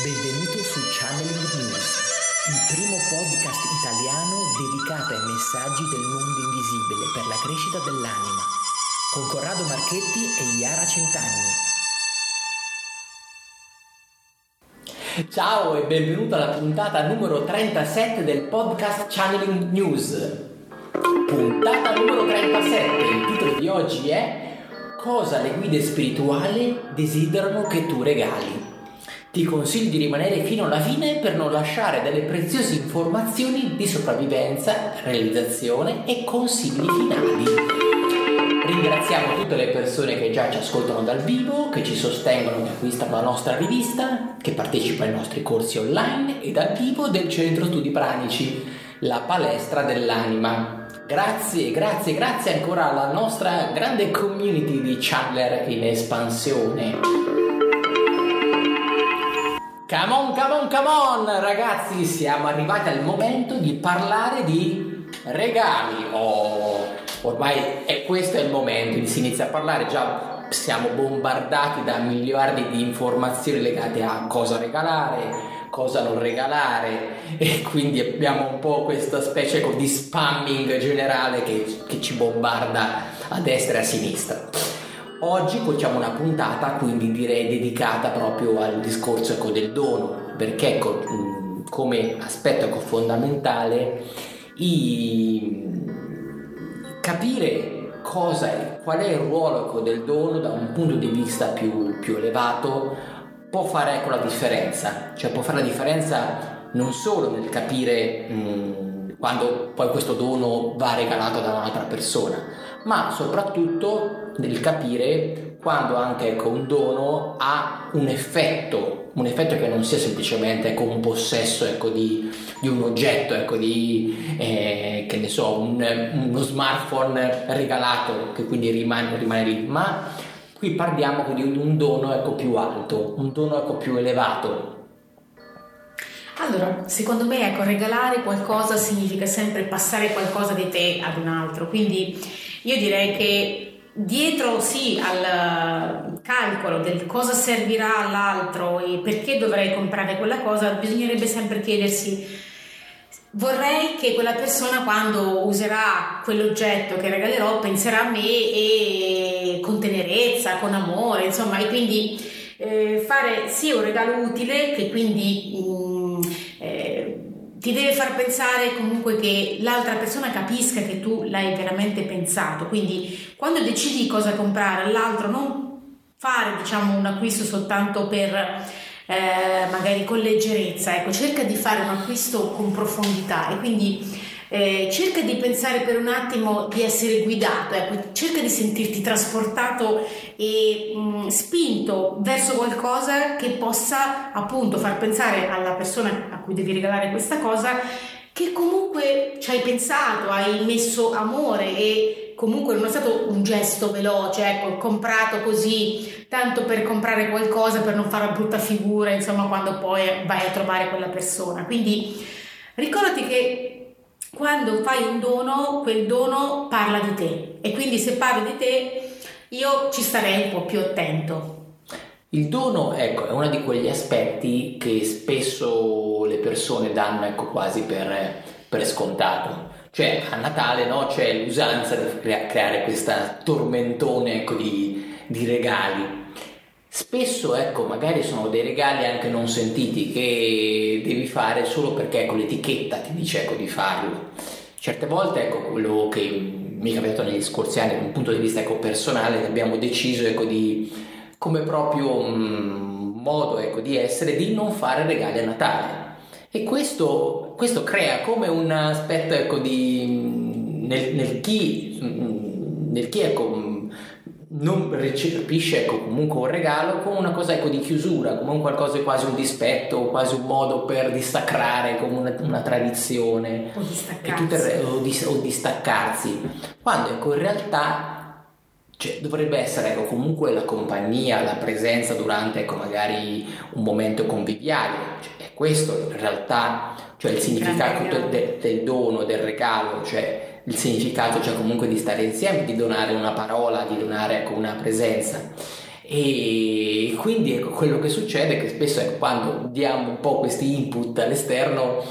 Benvenuto su Channeling News, il primo podcast italiano dedicato ai messaggi del mondo invisibile per la crescita dell'anima, con Corrado Marchetti e Iara Centanni. Ciao e benvenuto alla puntata numero 37 del podcast Channeling News. Puntata numero 37, il titolo di oggi è Cosa le guide spirituali desiderano che tu regali. Ti consiglio di rimanere fino alla fine per non lasciare delle preziose informazioni di sopravvivenza, realizzazione e consigli finali. Ringraziamo tutte le persone che già ci ascoltano dal vivo, che ci sostengono, che acquistano la nostra rivista, che partecipano ai nostri corsi online e dal vivo del Centro Studi Pranici, la palestra dell'anima. Grazie, grazie, grazie ancora alla nostra grande community di Chandler in espansione. Come on, come on, come on, ragazzi, siamo arrivati al momento di parlare di regali. Oh, ormai è questo è il momento, si inizia a parlare, già siamo bombardati da miliardi di informazioni legate a cosa regalare, cosa non regalare e quindi abbiamo un po' questa specie di spamming generale che, che ci bombarda a destra e a sinistra. Oggi facciamo una puntata, quindi direi dedicata proprio al discorso ecco, del dono, perché ecco, come aspetto ecco, fondamentale i... capire cosa qual è il ruolo ecco, del dono da un punto di vista più, più elevato può fare ecco, la differenza, cioè può fare la differenza non solo nel capire mh, quando poi questo dono va regalato da un'altra persona, ma soprattutto nel capire quando anche ecco, un dono ha un effetto, un effetto che non sia semplicemente ecco, un possesso ecco, di, di, un oggetto, ecco, di eh, che ne so, un, uno smartphone regalato che quindi rimane, rimane lì, ma qui parliamo di un dono ecco, più alto, un dono ecco, più elevato. Allora, secondo me, ecco, regalare qualcosa significa sempre passare qualcosa di te ad un altro, quindi io direi che dietro sì al calcolo del cosa servirà all'altro e perché dovrei comprare quella cosa, bisognerebbe sempre chiedersi vorrei che quella persona quando userà quell'oggetto che regalerò penserà a me e con tenerezza, con amore, insomma, e quindi eh, fare sì un regalo utile che quindi mm, ti deve far pensare comunque che l'altra persona capisca che tu l'hai veramente pensato. Quindi quando decidi cosa comprare all'altro, non fare diciamo un acquisto soltanto per eh, magari con leggerezza, ecco, cerca di fare un acquisto con profondità e quindi eh, cerca di pensare per un attimo di essere guidato, ecco, cerca di sentirti trasportato e mh, mm, spinto verso qualcosa che possa appunto far pensare alla persona a cui devi regalare questa cosa che comunque ci hai pensato, hai messo amore e comunque non è stato un gesto veloce, ecco, comprato così, tanto per comprare qualcosa, per non fare una brutta figura, insomma, quando poi vai a trovare quella persona. Quindi ricordati che quando fai un dono, quel dono parla di te e quindi se parla di te io ci starei un po' più attento. Il dono, ecco, è uno di quegli aspetti che spesso le persone danno, ecco, quasi per, per scontato. Cioè, a Natale, no, c'è l'usanza di creare questa tormentone, ecco, di, di regali Spesso, ecco, magari sono dei regali anche non sentiti che devi fare solo perché ecco, l'etichetta ti dice ecco, di farlo. Certe volte, ecco, quello che mi è capitato negli scorsi anni, da un punto di vista ecco, personale, abbiamo deciso ecco, di, come proprio um, modo ecco, di essere, di non fare regali a Natale. E questo, questo crea come un aspetto ecco, di, nel, nel chi, nel chi ecco, non recepisce ecco, comunque un regalo come una cosa ecco, di chiusura, come un qualcosa quasi un dispetto, quasi un modo per distacrare, come una, una tradizione o distaccarsi. Re, o, dis, o distaccarsi. quando ecco, in realtà cioè, dovrebbe essere ecco, comunque la compagnia, la presenza durante ecco, magari un momento conviviale, cioè, è questo in realtà cioè il significato del, del dono, del regalo, cioè il significato cioè comunque di stare insieme, di donare una parola, di donare ecco, una presenza. E quindi ecco, quello che succede è che spesso ecco, quando diamo un po' questi input all'esterno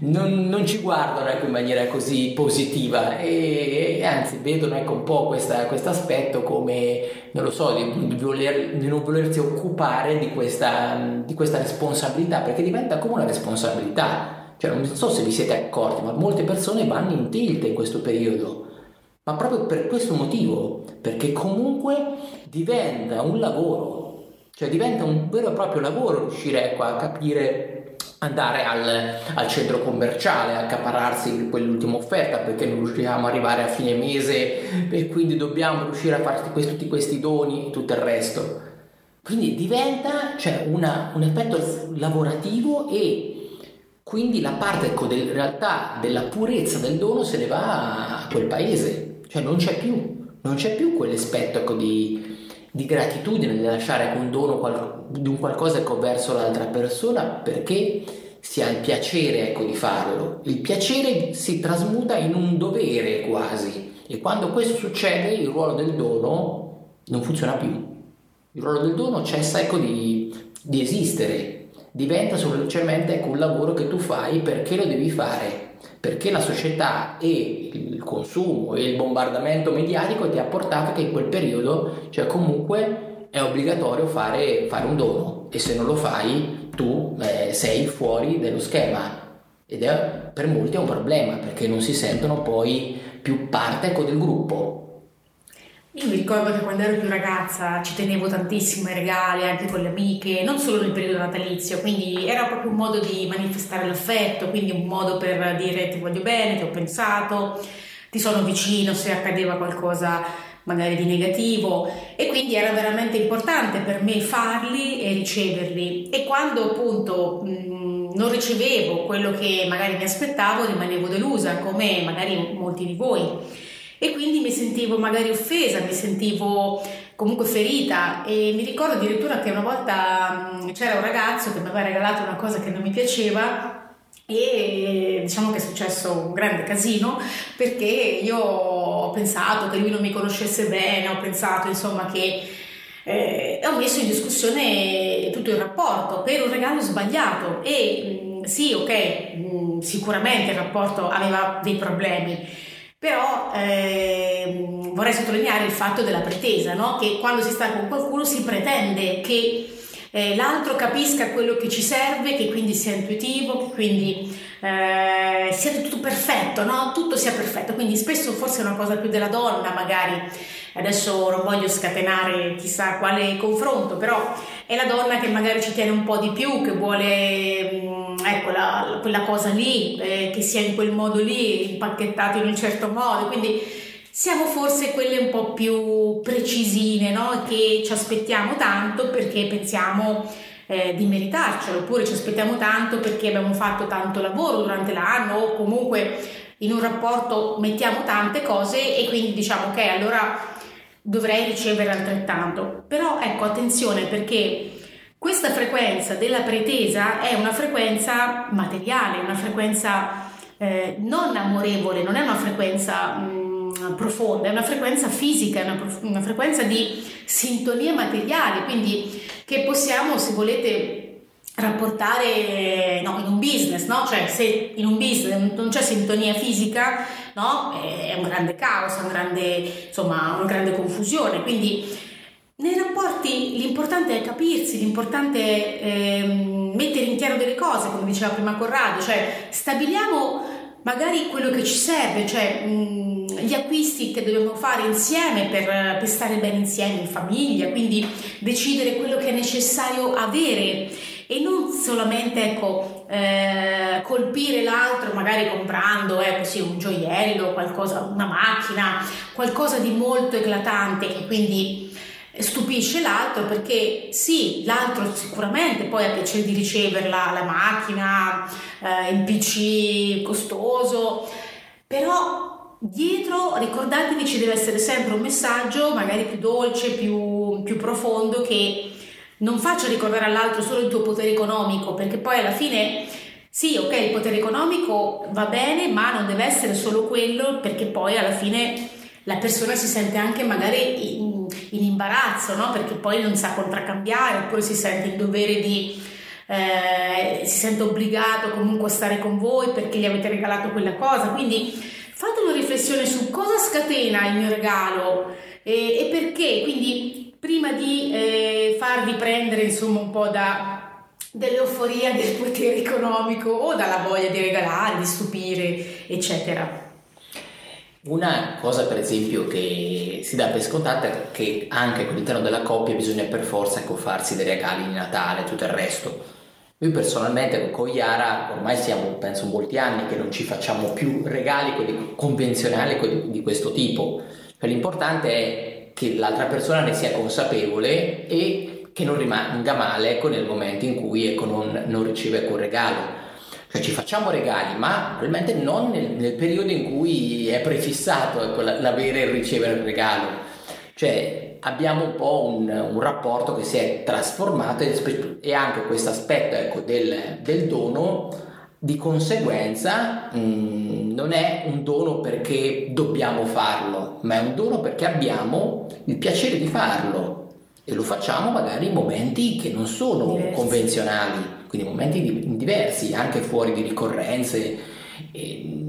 non, non ci guardano ecco, in maniera così positiva e, e anzi vedono ecco, un po' questo aspetto come, non lo so, di, di, voler, di non volersi occupare di questa, di questa responsabilità perché diventa come una responsabilità. Cioè, non so se vi siete accorti, ma molte persone vanno in tilt in questo periodo ma proprio per questo motivo, perché comunque diventa un lavoro, cioè diventa un vero e proprio lavoro riuscire ecco, a capire, andare al, al, centro commerciale, accaparrarsi quell'ultima offerta perché non riusciamo ad arrivare a fine mese e quindi dobbiamo riuscire a farti questi, tutti questi doni e tutto il resto. Quindi diventa cioè, una, un effetto lavorativo e quindi la parte ecco, del, in realtà della purezza del dono se ne va a quel paese cioè non c'è più, non c'è più quell'aspetto ecco, di, di, gratitudine, di lasciare un dono qual, di un qualcosa ecco, verso l'altra persona perché si ha il piacere ecco, di farlo. Il piacere si trasmuta in un dovere quasi e quando questo succede il ruolo del dono non funziona più. Il ruolo del dono cessa ecco, di, di esistere, diventa semplicemente un lavoro che tu fai perché lo devi fare perché la società e il consumo e il bombardamento mediatico ti ha portato che in quel periodo, cioè comunque è obbligatorio fare, fare un dono. E se non lo fai tu eh, sei fuori dello schema. Ed è per molti è un problema perché non si sentono poi più parte ecco, del gruppo io mi ricordo che quando ero più ragazza ci tenevo tantissimo ai regali anche con le amiche, non solo nel periodo natalizio, quindi era proprio un modo di manifestare l'affetto, quindi un modo per dire ti voglio bene, ti ho pensato, ti sono vicino se accadeva qualcosa magari di negativo e quindi era veramente importante per me farli e riceverli. E quando appunto mh, non ricevevo quello che magari mi aspettavo rimanevo delusa come magari molti di voi e quindi mi sentivo magari offesa, mi sentivo comunque ferita. E mi ricordo addirittura che una volta mm, c'era un ragazzo che mi aveva regalato una cosa che non mi piaceva e diciamo che è successo un grande casino perché io ho pensato che lui non mi conoscesse bene, ho pensato insomma che eh, ho messo in discussione tutto il rapporto per un regalo sbagliato. E mm, sì, ok, mm, sicuramente il rapporto aveva dei problemi però eh, vorrei sottolineare il fatto della pretesa, no? che quando si sta con qualcuno si pretende che eh, l'altro capisca quello che ci serve, che quindi sia intuitivo, che quindi eh, sia tutto perfetto, no? tutto sia perfetto. Quindi spesso forse è una cosa più della donna, magari adesso non voglio scatenare chissà quale confronto, però è la donna che magari ci tiene un po' di più, che vuole mm, ecco, la, quella cosa lì, eh, che sia in quel modo lì, impacchettato in un certo modo, quindi siamo forse quelle un po' più precisine, no? che ci aspettiamo tanto perché pensiamo eh, di meritarcelo, oppure ci aspettiamo tanto perché abbiamo fatto tanto lavoro durante l'anno o comunque in un rapporto mettiamo tante cose e quindi diciamo ok, allora dovrei ricevere altrettanto. Però ecco, attenzione perché questa frequenza della pretesa è una frequenza materiale, una frequenza eh, non amorevole, non è una frequenza mh, mm, profonda, è una frequenza fisica, una, una frequenza di sintonia materiale, quindi che possiamo, se volete, rapportare no, in un business, no? Cioè se in un business non c'è sintonia fisica, no? È un grande caos, un grande, insomma, una grande confusione. Quindi nei rapporti l'importante è capirsi, l'importante è eh, mettere in chiaro delle cose, come diceva prima Corrado, cioè stabiliamo magari quello che ci serve, cioè mh, gli acquisti che dobbiamo fare insieme per, per, stare bene insieme in famiglia, quindi decidere quello che è necessario avere e non solamente ecco, eh, colpire l'altro magari comprando ecco, sì, un gioiello, qualcosa, una macchina, qualcosa di molto eclatante che quindi stupisce l'altro perché sì, l'altro sicuramente poi ha piacere di riceverla, la macchina, eh, il PC costoso, però dietro ricordatevi ci deve essere sempre un messaggio magari più dolce, più, più profondo che non faccia ricordare all'altro solo il tuo potere economico, perché poi alla fine sì, ok, il potere economico va bene, ma non deve essere solo quello, perché poi alla fine la persona si sente anche magari in imbarazzo, no? perché poi non sa contraccambiare oppure si sente in dovere di eh, si sente obbligato comunque a stare con voi perché gli avete regalato quella cosa. Quindi fate una riflessione su cosa scatena il mio regalo e, e perché. Quindi prima di eh, farvi prendere insomma un po' da dell'euforia del potere economico o dalla voglia di regalare, di stupire, eccetera. Una cosa per esempio che si dà per scontata è che anche all'interno della coppia bisogna per forza farsi dei regali di Natale e tutto il resto. Noi personalmente con Yara ormai siamo, penso, molti anni che non ci facciamo più regali convenzionali di questo tipo. Cioè, l'importante è che l'altra persona ne sia consapevole e che non rimanga male ecco, nel momento in cui ecco, non, non, riceve quel regalo. Cioè ci facciamo regali, ma probabilmente non nel, nel periodo in cui è prefissato ecco, l'avere e ricevere il regalo. Cioè abbiamo un po' un, un, rapporto che si è trasformato e anche questo aspetto ecco, del, del, dono di conseguenza mh, mm, non è un dono perché dobbiamo farlo, ma è un dono perché abbiamo il piacere di farlo e lo facciamo magari in momenti che non sono diversi. convenzionali, quindi momenti di, diversi, anche fuori di ricorrenze.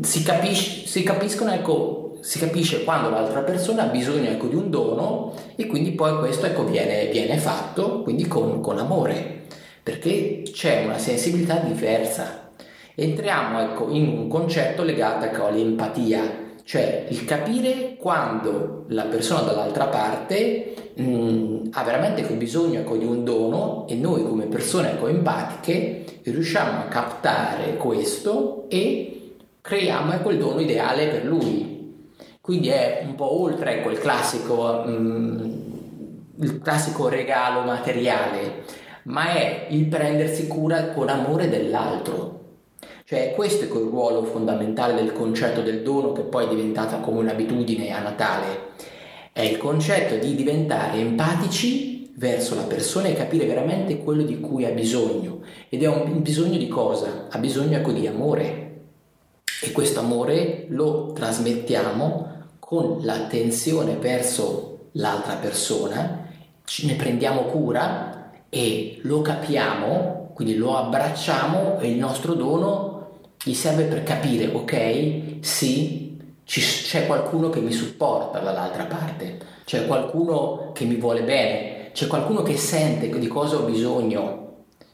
Si, capisce, si capiscono ecco, si capisce quando l'altra persona ha bisogno ecco, di un dono e quindi poi questo ecco, viene, viene, fatto quindi con, con, amore perché c'è una sensibilità diversa entriamo ecco, in un concetto legato ecco, all'empatia cioè il capire quando la persona dall'altra parte mh, ha veramente bisogno ecco, di un dono e noi come persone ecco, empatiche riusciamo a captare questo e creiamo ecco, il dono ideale per lui quindi è un po' oltre ecco, classico, il classico regalo materiale, ma è il prendersi cura con amore dell'altro. Cioè questo è il ruolo fondamentale del concetto del dono che poi è diventata come un'abitudine a Natale. È il concetto di diventare empatici verso la persona e capire veramente quello di cui ha bisogno. Ed è un bisogno di cosa? Ha bisogno ecco di amore. E questo amore lo trasmettiamo con l'attenzione verso l'altra persona, ne prendiamo cura e lo capiamo, quindi lo abbracciamo e il nostro dono gli serve per capire, ok, sì, c'è qualcuno che mi supporta dall'altra parte, c'è qualcuno che mi vuole bene, c'è qualcuno che sente di cosa ho bisogno.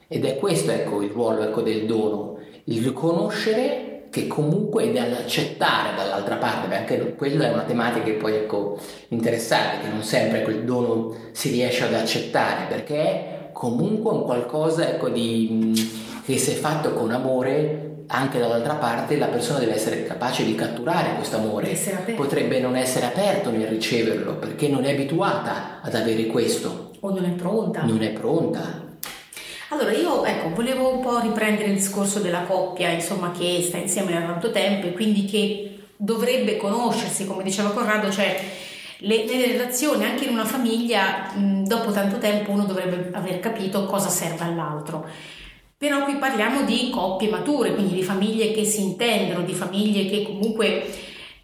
Ed è questo ecco il ruolo ecco, del dono, il riconoscere che comunque è da accettare dall'altra parte, anche quella è una tematica che poi ecco interessante, che non sempre quel dono si riesce ad accettare, perché è comunque un qualcosa ecco, di, che se fatto con amore anche dall'altra parte la persona deve essere capace di catturare questo amore, potrebbe non essere aperto nel riceverlo perché non è abituata ad avere questo. O non è pronta. Non è pronta. Allora io ecco, volevo un po' riprendere il discorso della coppia, insomma, che sta insieme da tanto tempo e quindi che dovrebbe conoscersi, come diceva Corrado, cioè le, nelle relazioni, anche in una famiglia, mh, dopo tanto tempo uno dovrebbe aver capito cosa serve all'altro. Però qui parliamo di coppie mature, quindi di famiglie che si intendono, di famiglie che comunque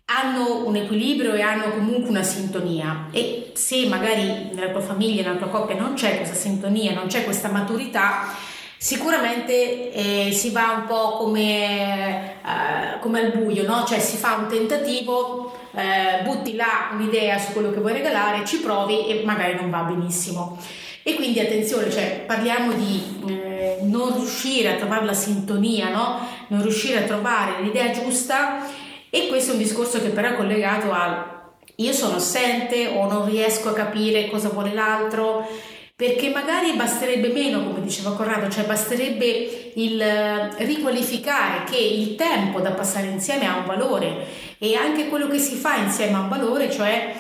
hanno un equilibrio e hanno comunque una sintonia e se magari nella tua famiglia, nella tua coppia non c'è questa sintonia, non c'è questa maturità, sicuramente eh, si va un po' come, eh, come al buio, no? cioè si fa un tentativo, eh, butti là un'idea su quello che vuoi regalare, ci provi e magari non va benissimo. E quindi attenzione, cioè, parliamo di eh, non riuscire a trovare la sintonia, no? non riuscire a trovare l'idea giusta e questo è un discorso che però è collegato al io sono assente o non riesco a capire cosa vuole l'altro, perché magari basterebbe meno, come diceva Corrado, cioè basterebbe il eh, riqualificare che il tempo da passare insieme ha un valore e anche quello che si fa insieme ha un valore, cioè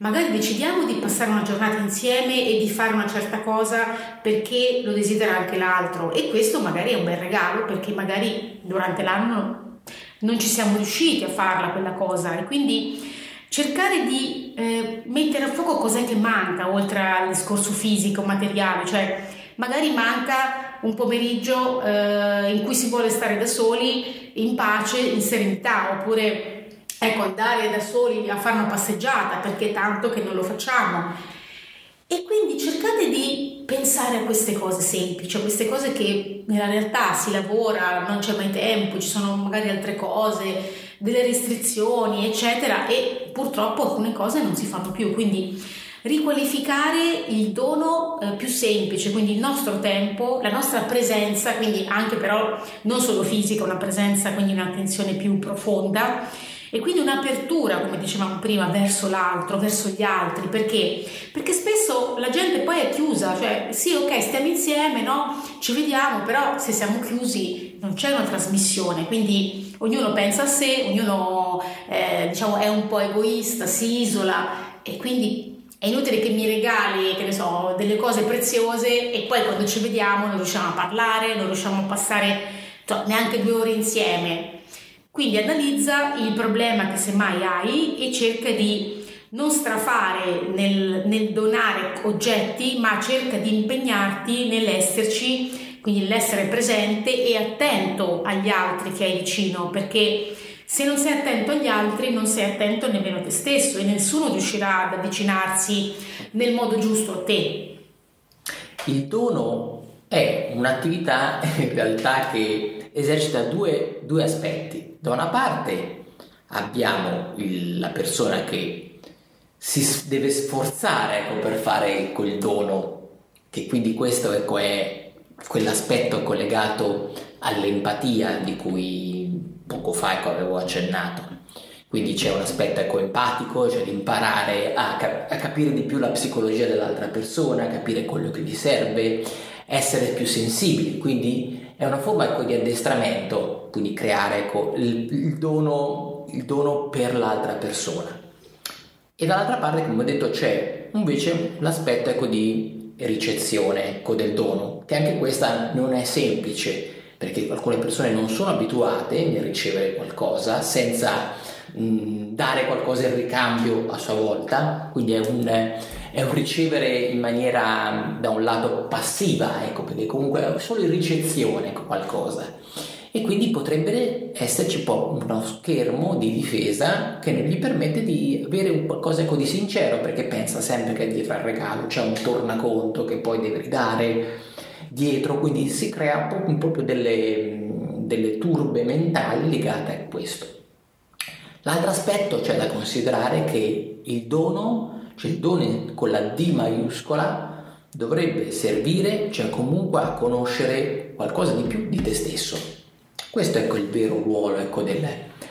magari decidiamo di passare una giornata insieme e di fare una certa cosa perché lo desidera anche l'altro. E questo magari è un bel regalo perché magari durante l'anno non ci siamo riusciti a farla quella cosa. E quindi cercare di eh, mettere a fuoco cos'è che manca oltre al discorso fisico, materiale, cioè magari manca un pomeriggio eh, in cui si vuole stare da soli in pace, in serenità, oppure ecco andare da soli a fare una passeggiata perché tanto che non lo facciamo. E quindi cercate di pensare a queste cose semplici, a queste cose che nella realtà si lavora, non c'è mai tempo, ci sono magari altre cose, delle restrizioni, eccetera, e purtroppo alcune cose non si fanno più. Quindi riqualificare il dono eh, più semplice, quindi il nostro tempo, la nostra presenza, quindi anche però non solo fisica, una presenza, quindi un'attenzione più profonda e quindi un'apertura, come dicevamo prima, verso l'altro, verso gli altri, perché? Perché spesso la gente poi è chiusa, cioè sì, ok, stiamo insieme, no? Ci vediamo, però se siamo chiusi non c'è una trasmissione, quindi ognuno pensa a sé, ognuno eh, diciamo è un po' egoista, si isola e quindi è inutile che mi regali, che ne so, delle cose preziose e poi quando ci vediamo non riusciamo a parlare, non riusciamo a passare cioè, neanche due ore insieme. Quindi analizza il problema che semmai hai e cerca di non strafare nel, nel donare oggetti, ma cerca di impegnarti nell'esserci, quindi l'essere presente e attento agli altri che hai vicino, perché se non sei attento agli altri non sei attento nemmeno a te stesso e nessuno riuscirà ad avvicinarsi nel modo giusto a te. Il dono è un'attività in realtà che esercita due, due aspetti. Da una parte abbiamo il, la persona che si deve sforzare ecco, per fare quel dono, che quindi questo ecco, è quell'aspetto collegato all'empatia di cui poco fa ecco, avevo accennato. Quindi c'è un aspetto ecco, empatico, cioè di imparare a, cap- a capire di più la psicologia dell'altra persona, capire quello che gli serve, essere più sensibili, quindi è una forma ecco, di addestramento, quindi creare ecco, il, il, dono, il, dono, per l'altra persona. E dall'altra parte, come ho detto, c'è invece l'aspetto ecco, di ricezione ecco, del dono, che anche questa non è semplice, perché alcune persone non sono abituate a ricevere qualcosa senza mh, dare qualcosa in ricambio a sua volta, quindi è un è un ricevere in maniera da un lato passiva, ecco, perché comunque è solo in ricezione ecco, qualcosa. E quindi potrebbe esserci un po' uno schermo di difesa che gli permette di avere un qualcosa ecco, di sincero, perché pensa sempre che dietro al regalo c'è un tornaconto che poi deve ridare dietro, quindi si crea proprio delle, delle turbe mentali legate a questo. L'altro aspetto c'è da considerare che il dono cioè il dono con la D maiuscola dovrebbe servire, cioè comunque a conoscere qualcosa di più di te stesso. Questo ecco il vero ruolo ecco, del,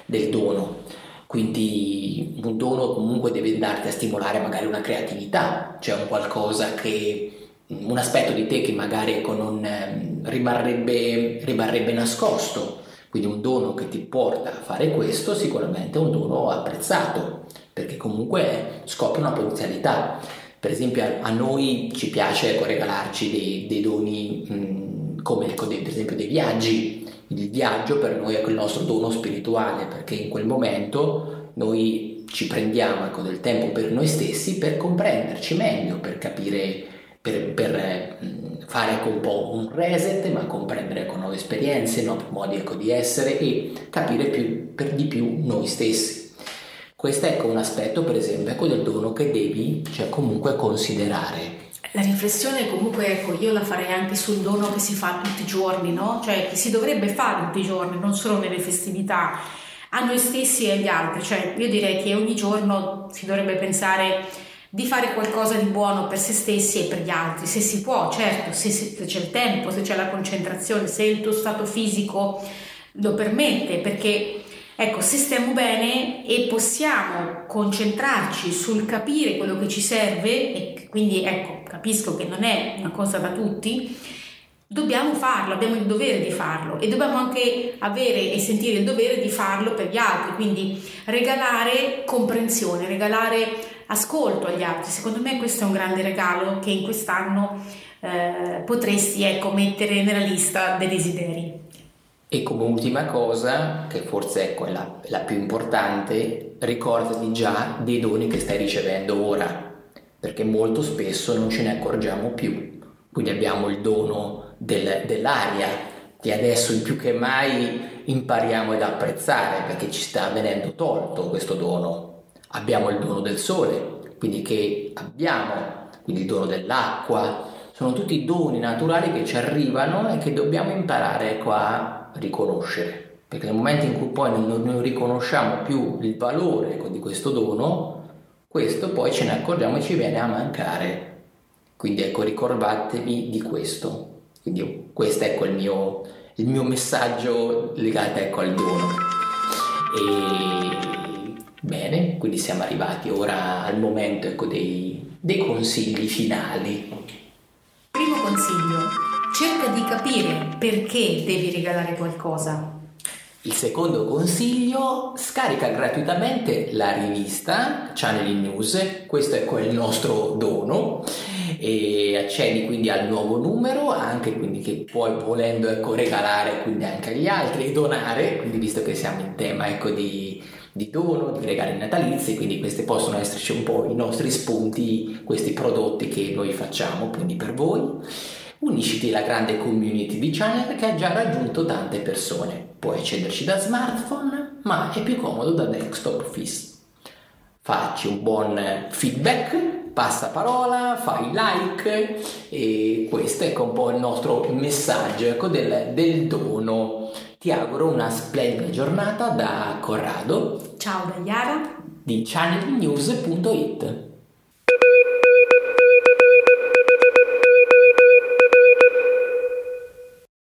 del dono. Quindi un dono comunque deve darti a stimolare magari una creatività, cioè un qualcosa che un aspetto di te che magari ecco, non eh, rimarrebbe, rimarrebbe nascosto. Quindi un dono che ti porta a fare questo sicuramente è un dono apprezzato perché comunque scopre una potenzialità. Per esempio a, noi ci piace ecco, regalarci dei, dei doni mh, come ecco, dei, per esempio dei viaggi. Il viaggio per noi è il nostro dono spirituale perché in quel momento noi ci prendiamo ecco, del tempo per noi stessi per comprenderci meglio, per capire, per, per mh, fare ecco, un po' un reset, ma comprendere ecco, nuove esperienze, nuovi modi ecco, di essere e capire più, per di più noi stessi. Questo è ecco un aspetto, per esempio, ecco del dono che devi cioè, comunque considerare. La riflessione comunque, ecco, io la farei anche sul dono che si fa tutti i giorni, no? Cioè che si dovrebbe fare tutti i giorni, non solo nelle festività, a noi stessi e agli altri. Cioè io direi che ogni giorno si dovrebbe pensare di fare qualcosa di buono per se stessi e per gli altri, se si può, certo, se, se c'è il tempo, se c'è la concentrazione, se il tuo stato fisico lo permette, perché Ecco, se stiamo bene e possiamo concentrarci sul capire quello che ci serve, e quindi ecco, capisco che non è una cosa da tutti, dobbiamo farlo, abbiamo il dovere di farlo e dobbiamo anche avere e sentire il dovere di farlo per gli altri, quindi regalare comprensione, regalare ascolto agli altri. Secondo me questo è un grande regalo che in quest'anno eh, potresti ecco, mettere nella lista dei desideri. E come ultima cosa, che forse ecco, è la, la più importante, ricordati già dei doni che stai ricevendo ora, perché molto spesso non ce ne accorgiamo più. Quindi abbiamo il dono del, dell'aria, che adesso più che mai impariamo ad apprezzare, perché ci sta venendo tolto questo dono. Abbiamo il dono del sole, quindi che abbiamo quindi il dono dell'acqua, sono tutti doni naturali che ci arrivano e che dobbiamo imparare ecco, a riconoscere. Perché nel momento in cui poi non, non riconosciamo più il valore ecco, di questo dono, questo poi ce ne accorgiamo e ci viene a mancare. Quindi ecco, ricordatevi di questo. Quindi questo ecco il mio, il mio messaggio legato ecco, al dono. E bene, quindi siamo arrivati ora al momento ecco, dei, dei consigli finali. Primo consiglio, cerca di capire perché devi regalare qualcosa. Il secondo consiglio, scarica gratuitamente la rivista Channeling News, questo è il nostro dono e accedi quindi al nuovo numero, anche quindi che puoi volendo ecco, regalare quindi anche agli altri e donare, quindi visto che siamo in tema ecco, di, di dono, di regali natalizi, quindi questi possono esserci un po' i nostri spunti, questi prodotti che noi facciamo quindi per voi. Unisciti alla grande community di channel che ha già raggiunto tante persone. Puoi accederci da smartphone, ma è più comodo da desktop fix. Facci un buon feedback, passa parola, fai like e questo è un po' il nostro messaggio ecco, del, del dono. Ti auguro una splendida giornata da Corrado. Ciao da Yara di channelnews.it.